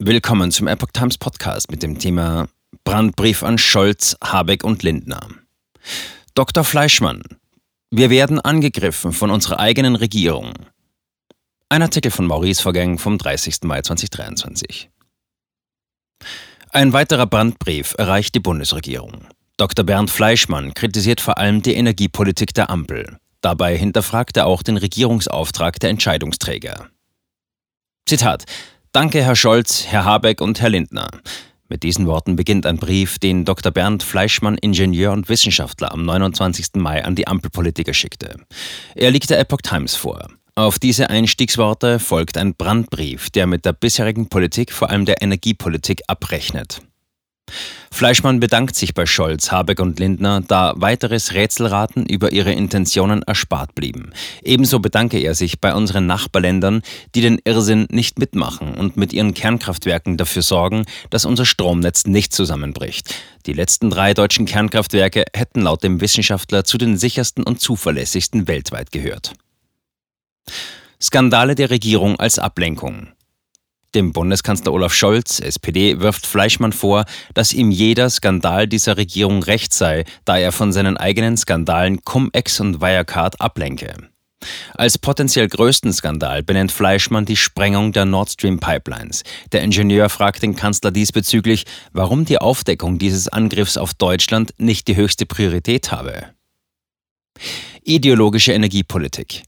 Willkommen zum Epoch Times Podcast mit dem Thema Brandbrief an Scholz, Habeck und Lindner. Dr. Fleischmann, wir werden angegriffen von unserer eigenen Regierung. Ein Artikel von Maurice Vorgang vom 30. Mai 2023. Ein weiterer Brandbrief erreicht die Bundesregierung. Dr. Bernd Fleischmann kritisiert vor allem die Energiepolitik der Ampel. Dabei hinterfragt er auch den Regierungsauftrag der Entscheidungsträger. Zitat Danke, Herr Scholz, Herr Habeck und Herr Lindner. Mit diesen Worten beginnt ein Brief, den Dr. Bernd Fleischmann, Ingenieur und Wissenschaftler, am 29. Mai an die Ampelpolitiker schickte. Er liegt der Epoch Times vor. Auf diese Einstiegsworte folgt ein Brandbrief, der mit der bisherigen Politik, vor allem der Energiepolitik, abrechnet. Fleischmann bedankt sich bei Scholz, Habeck und Lindner, da weiteres Rätselraten über ihre Intentionen erspart blieben. Ebenso bedanke er sich bei unseren Nachbarländern, die den Irrsinn nicht mitmachen und mit ihren Kernkraftwerken dafür sorgen, dass unser Stromnetz nicht zusammenbricht. Die letzten drei deutschen Kernkraftwerke hätten laut dem Wissenschaftler zu den sichersten und zuverlässigsten weltweit gehört. Skandale der Regierung als Ablenkung. Dem Bundeskanzler Olaf Scholz, SPD, wirft Fleischmann vor, dass ihm jeder Skandal dieser Regierung recht sei, da er von seinen eigenen Skandalen Cum-Ex und Wirecard ablenke. Als potenziell größten Skandal benennt Fleischmann die Sprengung der Nord Stream Pipelines. Der Ingenieur fragt den Kanzler diesbezüglich, warum die Aufdeckung dieses Angriffs auf Deutschland nicht die höchste Priorität habe. Ideologische Energiepolitik.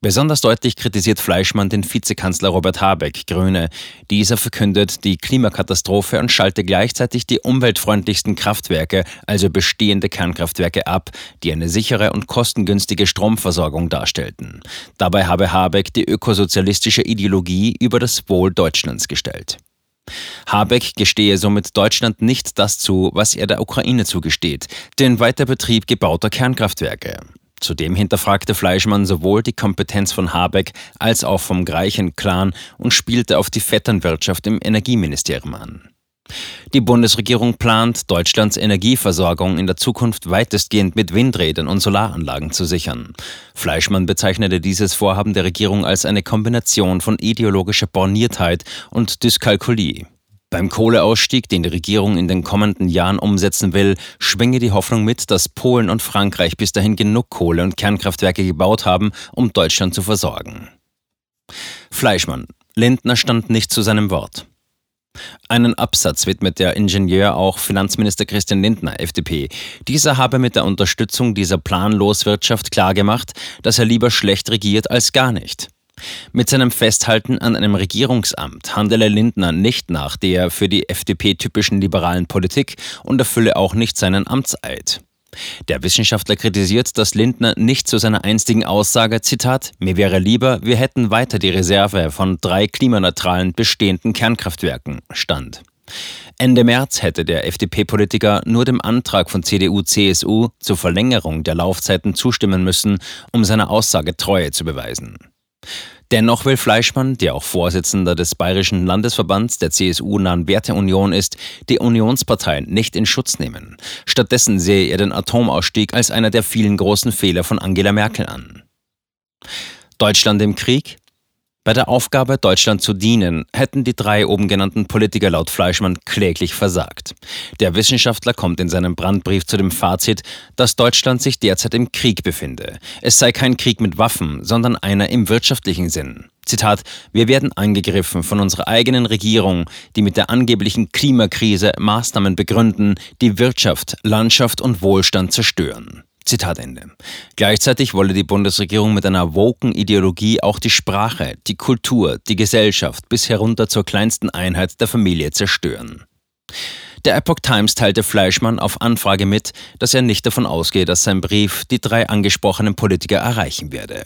Besonders deutlich kritisiert Fleischmann den Vizekanzler Robert Habeck, Grüne. Dieser verkündet die Klimakatastrophe und schalte gleichzeitig die umweltfreundlichsten Kraftwerke, also bestehende Kernkraftwerke, ab, die eine sichere und kostengünstige Stromversorgung darstellten. Dabei habe Habeck die ökosozialistische Ideologie über das Wohl Deutschlands gestellt. Habeck gestehe somit Deutschland nicht das zu, was er der Ukraine zugesteht, den Weiterbetrieb gebauter Kernkraftwerke. Zudem hinterfragte Fleischmann sowohl die Kompetenz von Habeck als auch vom Greichen-Clan und spielte auf die Vetternwirtschaft im Energieministerium an. Die Bundesregierung plant, Deutschlands Energieversorgung in der Zukunft weitestgehend mit Windrädern und Solaranlagen zu sichern. Fleischmann bezeichnete dieses Vorhaben der Regierung als eine Kombination von ideologischer Borniertheit und Dyskalkulie. Beim Kohleausstieg, den die Regierung in den kommenden Jahren umsetzen will, schwinge die Hoffnung mit, dass Polen und Frankreich bis dahin genug Kohle- und Kernkraftwerke gebaut haben, um Deutschland zu versorgen. Fleischmann. Lindner stand nicht zu seinem Wort. Einen Absatz widmet der Ingenieur auch Finanzminister Christian Lindner, FDP. Dieser habe mit der Unterstützung dieser Planloswirtschaft klargemacht, dass er lieber schlecht regiert als gar nicht. Mit seinem Festhalten an einem Regierungsamt handele Lindner nicht nach der für die FDP typischen liberalen Politik und erfülle auch nicht seinen Amtseid. Der Wissenschaftler kritisiert, dass Lindner nicht zu seiner einstigen Aussage, Zitat, mir wäre lieber, wir hätten weiter die Reserve von drei klimaneutralen bestehenden Kernkraftwerken stand. Ende März hätte der FDP-Politiker nur dem Antrag von CDU-CSU zur Verlängerung der Laufzeiten zustimmen müssen, um seiner Aussage Treue zu beweisen. Dennoch will Fleischmann, der auch Vorsitzender des Bayerischen Landesverbands der CSU-nahen Werteunion ist, die Unionsparteien nicht in Schutz nehmen. Stattdessen sehe er den Atomausstieg als einer der vielen großen Fehler von Angela Merkel an. Deutschland im Krieg? Bei der Aufgabe, Deutschland zu dienen, hätten die drei oben genannten Politiker laut Fleischmann kläglich versagt. Der Wissenschaftler kommt in seinem Brandbrief zu dem Fazit, dass Deutschland sich derzeit im Krieg befinde. Es sei kein Krieg mit Waffen, sondern einer im wirtschaftlichen Sinn. Zitat, wir werden angegriffen von unserer eigenen Regierung, die mit der angeblichen Klimakrise Maßnahmen begründen, die Wirtschaft, Landschaft und Wohlstand zerstören. Zitat Ende. Gleichzeitig wolle die Bundesregierung mit einer woken Ideologie auch die Sprache, die Kultur, die Gesellschaft bis herunter zur kleinsten Einheit der Familie zerstören. Der Epoch Times teilte Fleischmann auf Anfrage mit, dass er nicht davon ausgehe, dass sein Brief die drei angesprochenen Politiker erreichen werde.